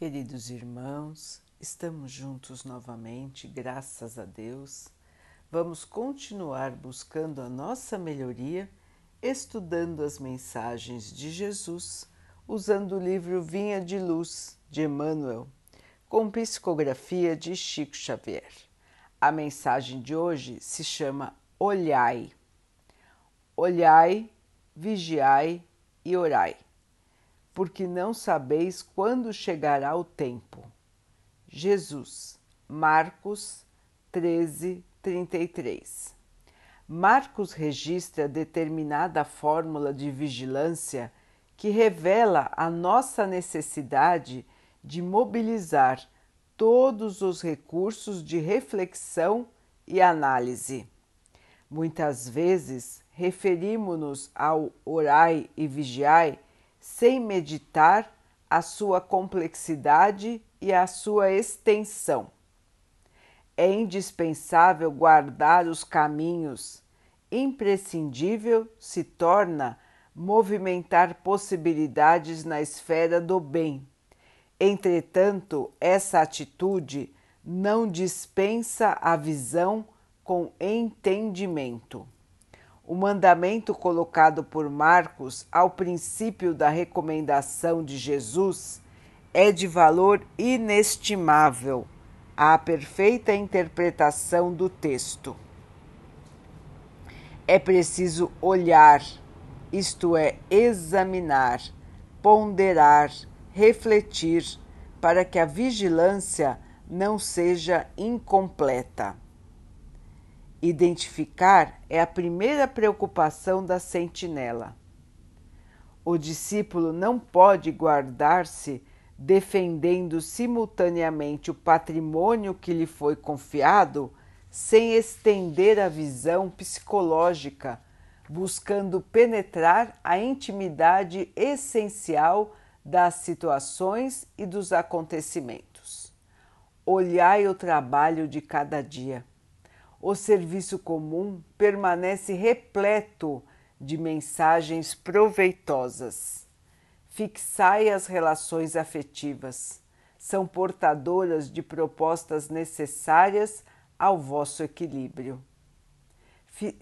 Queridos irmãos, estamos juntos novamente, graças a Deus. Vamos continuar buscando a nossa melhoria, estudando as mensagens de Jesus, usando o livro Vinha de Luz de Emmanuel, com psicografia de Chico Xavier. A mensagem de hoje se chama Olhai. Olhai, vigiai e orai porque não sabeis quando chegará o tempo. Jesus, Marcos 13, 33. Marcos registra determinada fórmula de vigilância que revela a nossa necessidade de mobilizar todos os recursos de reflexão e análise. Muitas vezes referimos-nos ao orai e vigiai sem meditar a sua complexidade e a sua extensão. É indispensável guardar os caminhos, imprescindível se torna movimentar possibilidades na esfera do bem. Entretanto, essa atitude não dispensa a visão com entendimento. O mandamento colocado por Marcos ao princípio da recomendação de Jesus é de valor inestimável à perfeita interpretação do texto. É preciso olhar, isto é, examinar, ponderar, refletir, para que a vigilância não seja incompleta. Identificar é a primeira preocupação da sentinela. O discípulo não pode guardar-se defendendo simultaneamente o patrimônio que lhe foi confiado sem estender a visão psicológica, buscando penetrar a intimidade essencial das situações e dos acontecimentos. Olhai o trabalho de cada dia o serviço comum permanece repleto de mensagens proveitosas. Fixai as relações afetivas, são portadoras de propostas necessárias ao vosso equilíbrio.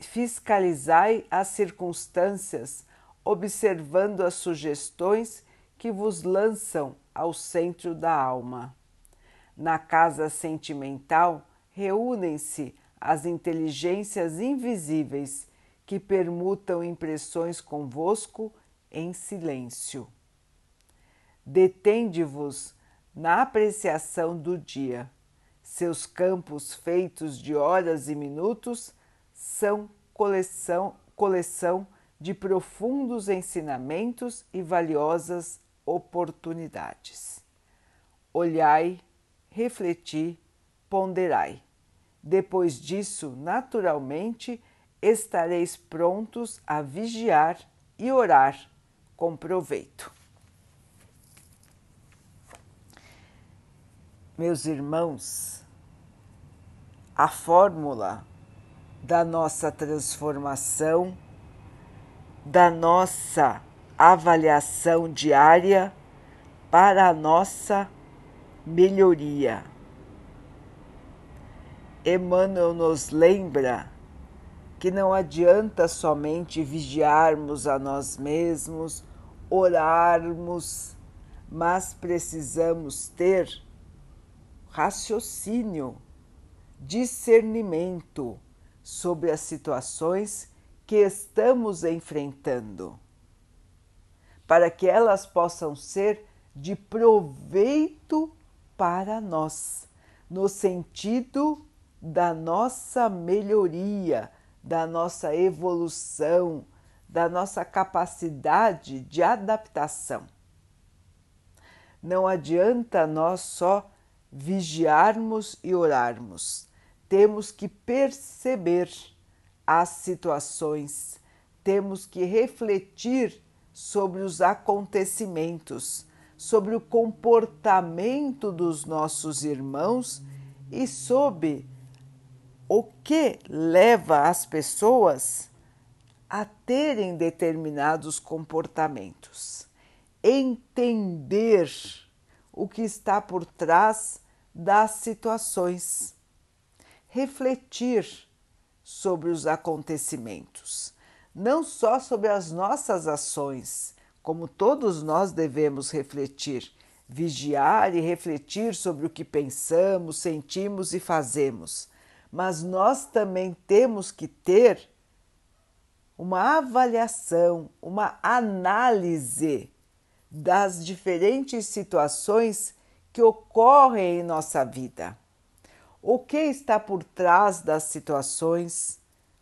Fiscalizai as circunstâncias, observando as sugestões que vos lançam ao centro da alma. Na casa sentimental, reúnem-se as inteligências invisíveis que permutam impressões convosco em silêncio. Detende-vos na apreciação do dia. Seus campos feitos de horas e minutos são coleção, coleção de profundos ensinamentos e valiosas oportunidades. Olhai, refleti, ponderai. Depois disso, naturalmente, estareis prontos a vigiar e orar com proveito. Meus irmãos, a fórmula da nossa transformação, da nossa avaliação diária para a nossa melhoria Emmanuel nos lembra que não adianta somente vigiarmos a nós mesmos, orarmos, mas precisamos ter raciocínio, discernimento sobre as situações que estamos enfrentando, para que elas possam ser de proveito para nós, no sentido da nossa melhoria, da nossa evolução, da nossa capacidade de adaptação. Não adianta nós só vigiarmos e orarmos, temos que perceber as situações, temos que refletir sobre os acontecimentos, sobre o comportamento dos nossos irmãos e sobre o que leva as pessoas a terem determinados comportamentos. Entender o que está por trás das situações. Refletir sobre os acontecimentos, não só sobre as nossas ações, como todos nós devemos refletir, vigiar e refletir sobre o que pensamos, sentimos e fazemos, mas nós também temos que ter uma avaliação, uma análise das diferentes situações que ocorrem em nossa vida. O que está por trás das situações?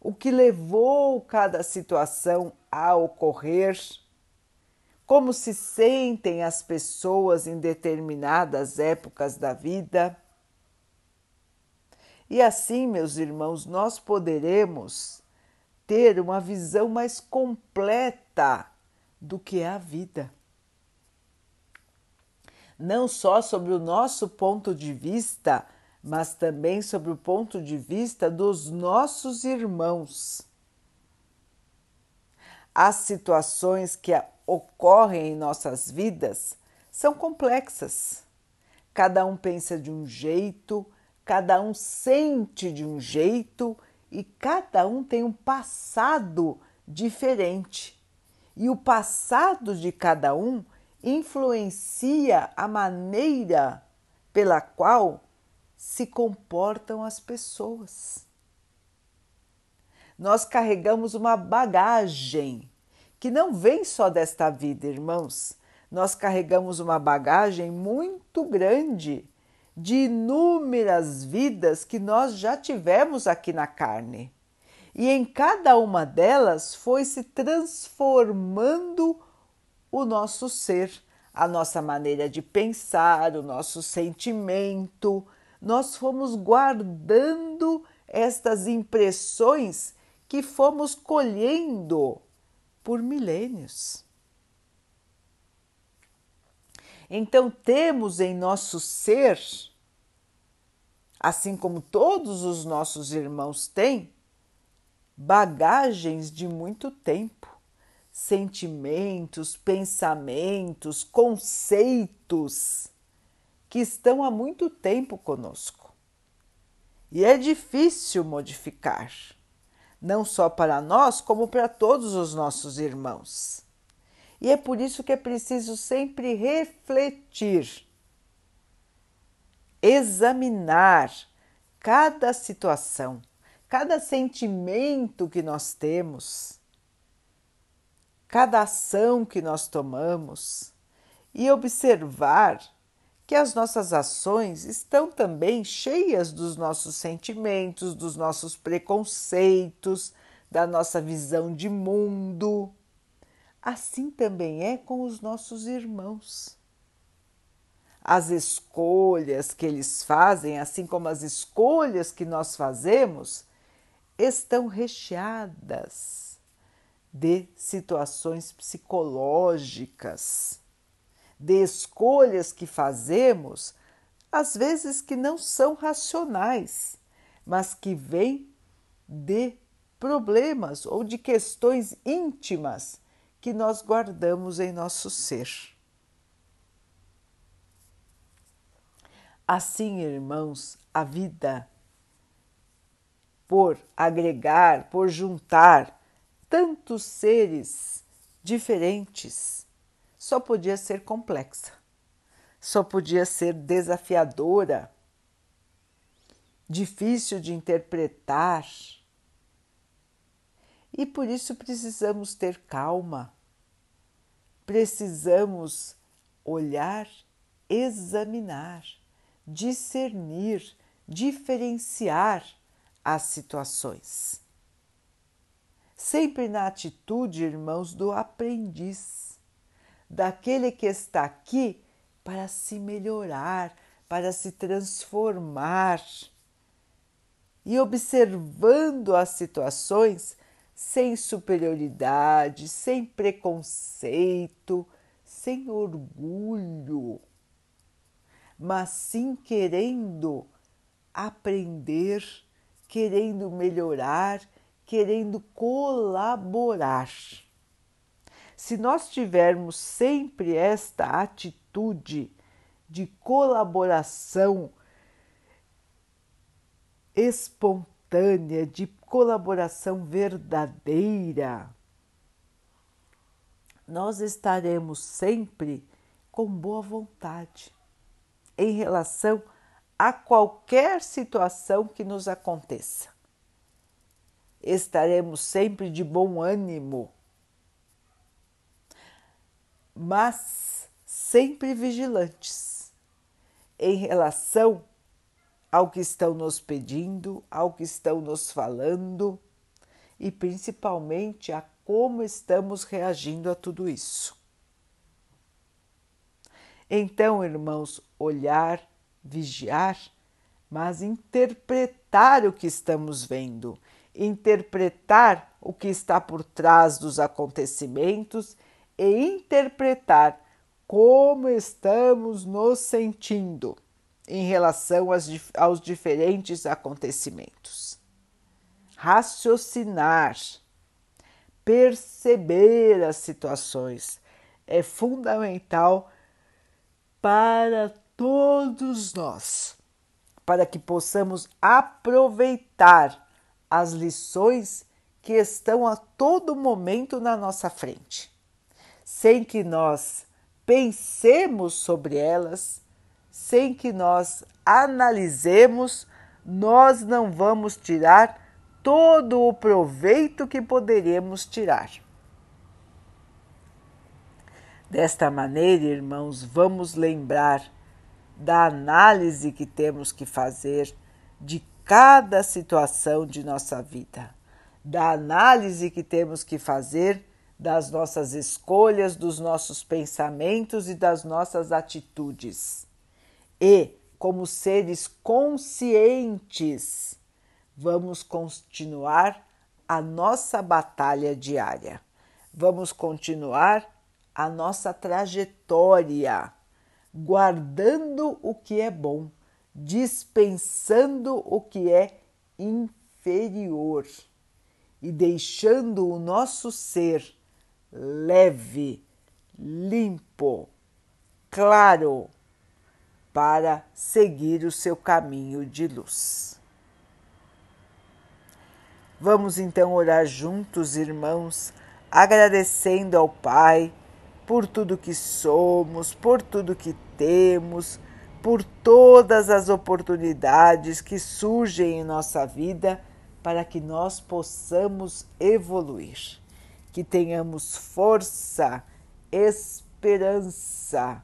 O que levou cada situação a ocorrer? Como se sentem as pessoas em determinadas épocas da vida? E assim, meus irmãos, nós poderemos ter uma visão mais completa do que é a vida não só sobre o nosso ponto de vista, mas também sobre o ponto de vista dos nossos irmãos. As situações que ocorrem em nossas vidas são complexas. Cada um pensa de um jeito, cada um sente de um jeito e cada um tem um passado diferente. E o passado de cada um influencia a maneira pela qual se comportam as pessoas. Nós carregamos uma bagagem que não vem só desta vida, irmãos. Nós carregamos uma bagagem muito grande de inúmeras vidas que nós já tivemos aqui na carne. E em cada uma delas foi se transformando o nosso ser, a nossa maneira de pensar, o nosso sentimento. Nós fomos guardando estas impressões que fomos colhendo por milênios. Então, temos em nosso ser, assim como todos os nossos irmãos têm, bagagens de muito tempo sentimentos, pensamentos, conceitos que estão há muito tempo conosco. E é difícil modificar, não só para nós, como para todos os nossos irmãos. E é por isso que é preciso sempre refletir, examinar cada situação, cada sentimento que nós temos cada ação que nós tomamos e observar que as nossas ações estão também cheias dos nossos sentimentos, dos nossos preconceitos, da nossa visão de mundo. Assim também é com os nossos irmãos. As escolhas que eles fazem, assim como as escolhas que nós fazemos, estão recheadas de situações psicológicas, de escolhas que fazemos, às vezes que não são racionais, mas que vêm de problemas ou de questões íntimas que nós guardamos em nosso ser. Assim, irmãos, a vida, por agregar, por juntar tantos seres diferentes, só podia ser complexa, só podia ser desafiadora, difícil de interpretar. E por isso precisamos ter calma, precisamos olhar, examinar, discernir, diferenciar as situações. Sempre na atitude, irmãos, do aprendiz, daquele que está aqui para se melhorar, para se transformar. E observando as situações sem superioridade, sem preconceito, sem orgulho, mas sim querendo aprender, querendo melhorar querendo colaborar. Se nós tivermos sempre esta atitude de colaboração espontânea, de colaboração verdadeira, nós estaremos sempre com boa vontade em relação a qualquer situação que nos aconteça. Estaremos sempre de bom ânimo, mas sempre vigilantes em relação ao que estão nos pedindo, ao que estão nos falando e principalmente a como estamos reagindo a tudo isso. Então, irmãos, olhar, vigiar, mas interpretar o que estamos vendo, interpretar o que está por trás dos acontecimentos e interpretar como estamos nos sentindo em relação aos, aos diferentes acontecimentos. Raciocinar, perceber as situações é fundamental para todos nós, para que possamos aproveitar as lições que estão a todo momento na nossa frente, sem que nós pensemos sobre elas sem que nós analisemos, nós não vamos tirar todo o proveito que poderíamos tirar. Desta maneira, irmãos, vamos lembrar da análise que temos que fazer de cada situação de nossa vida, da análise que temos que fazer das nossas escolhas, dos nossos pensamentos e das nossas atitudes. E, como seres conscientes, vamos continuar a nossa batalha diária, vamos continuar a nossa trajetória, guardando o que é bom, dispensando o que é inferior e deixando o nosso ser leve, limpo, claro para seguir o seu caminho de luz. Vamos então orar juntos, irmãos, agradecendo ao Pai por tudo que somos, por tudo que temos, por todas as oportunidades que surgem em nossa vida para que nós possamos evoluir, que tenhamos força, esperança,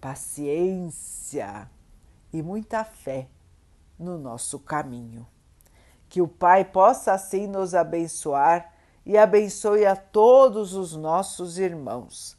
paciência e muita fé no nosso caminho. Que o Pai possa assim nos abençoar e abençoe a todos os nossos irmãos.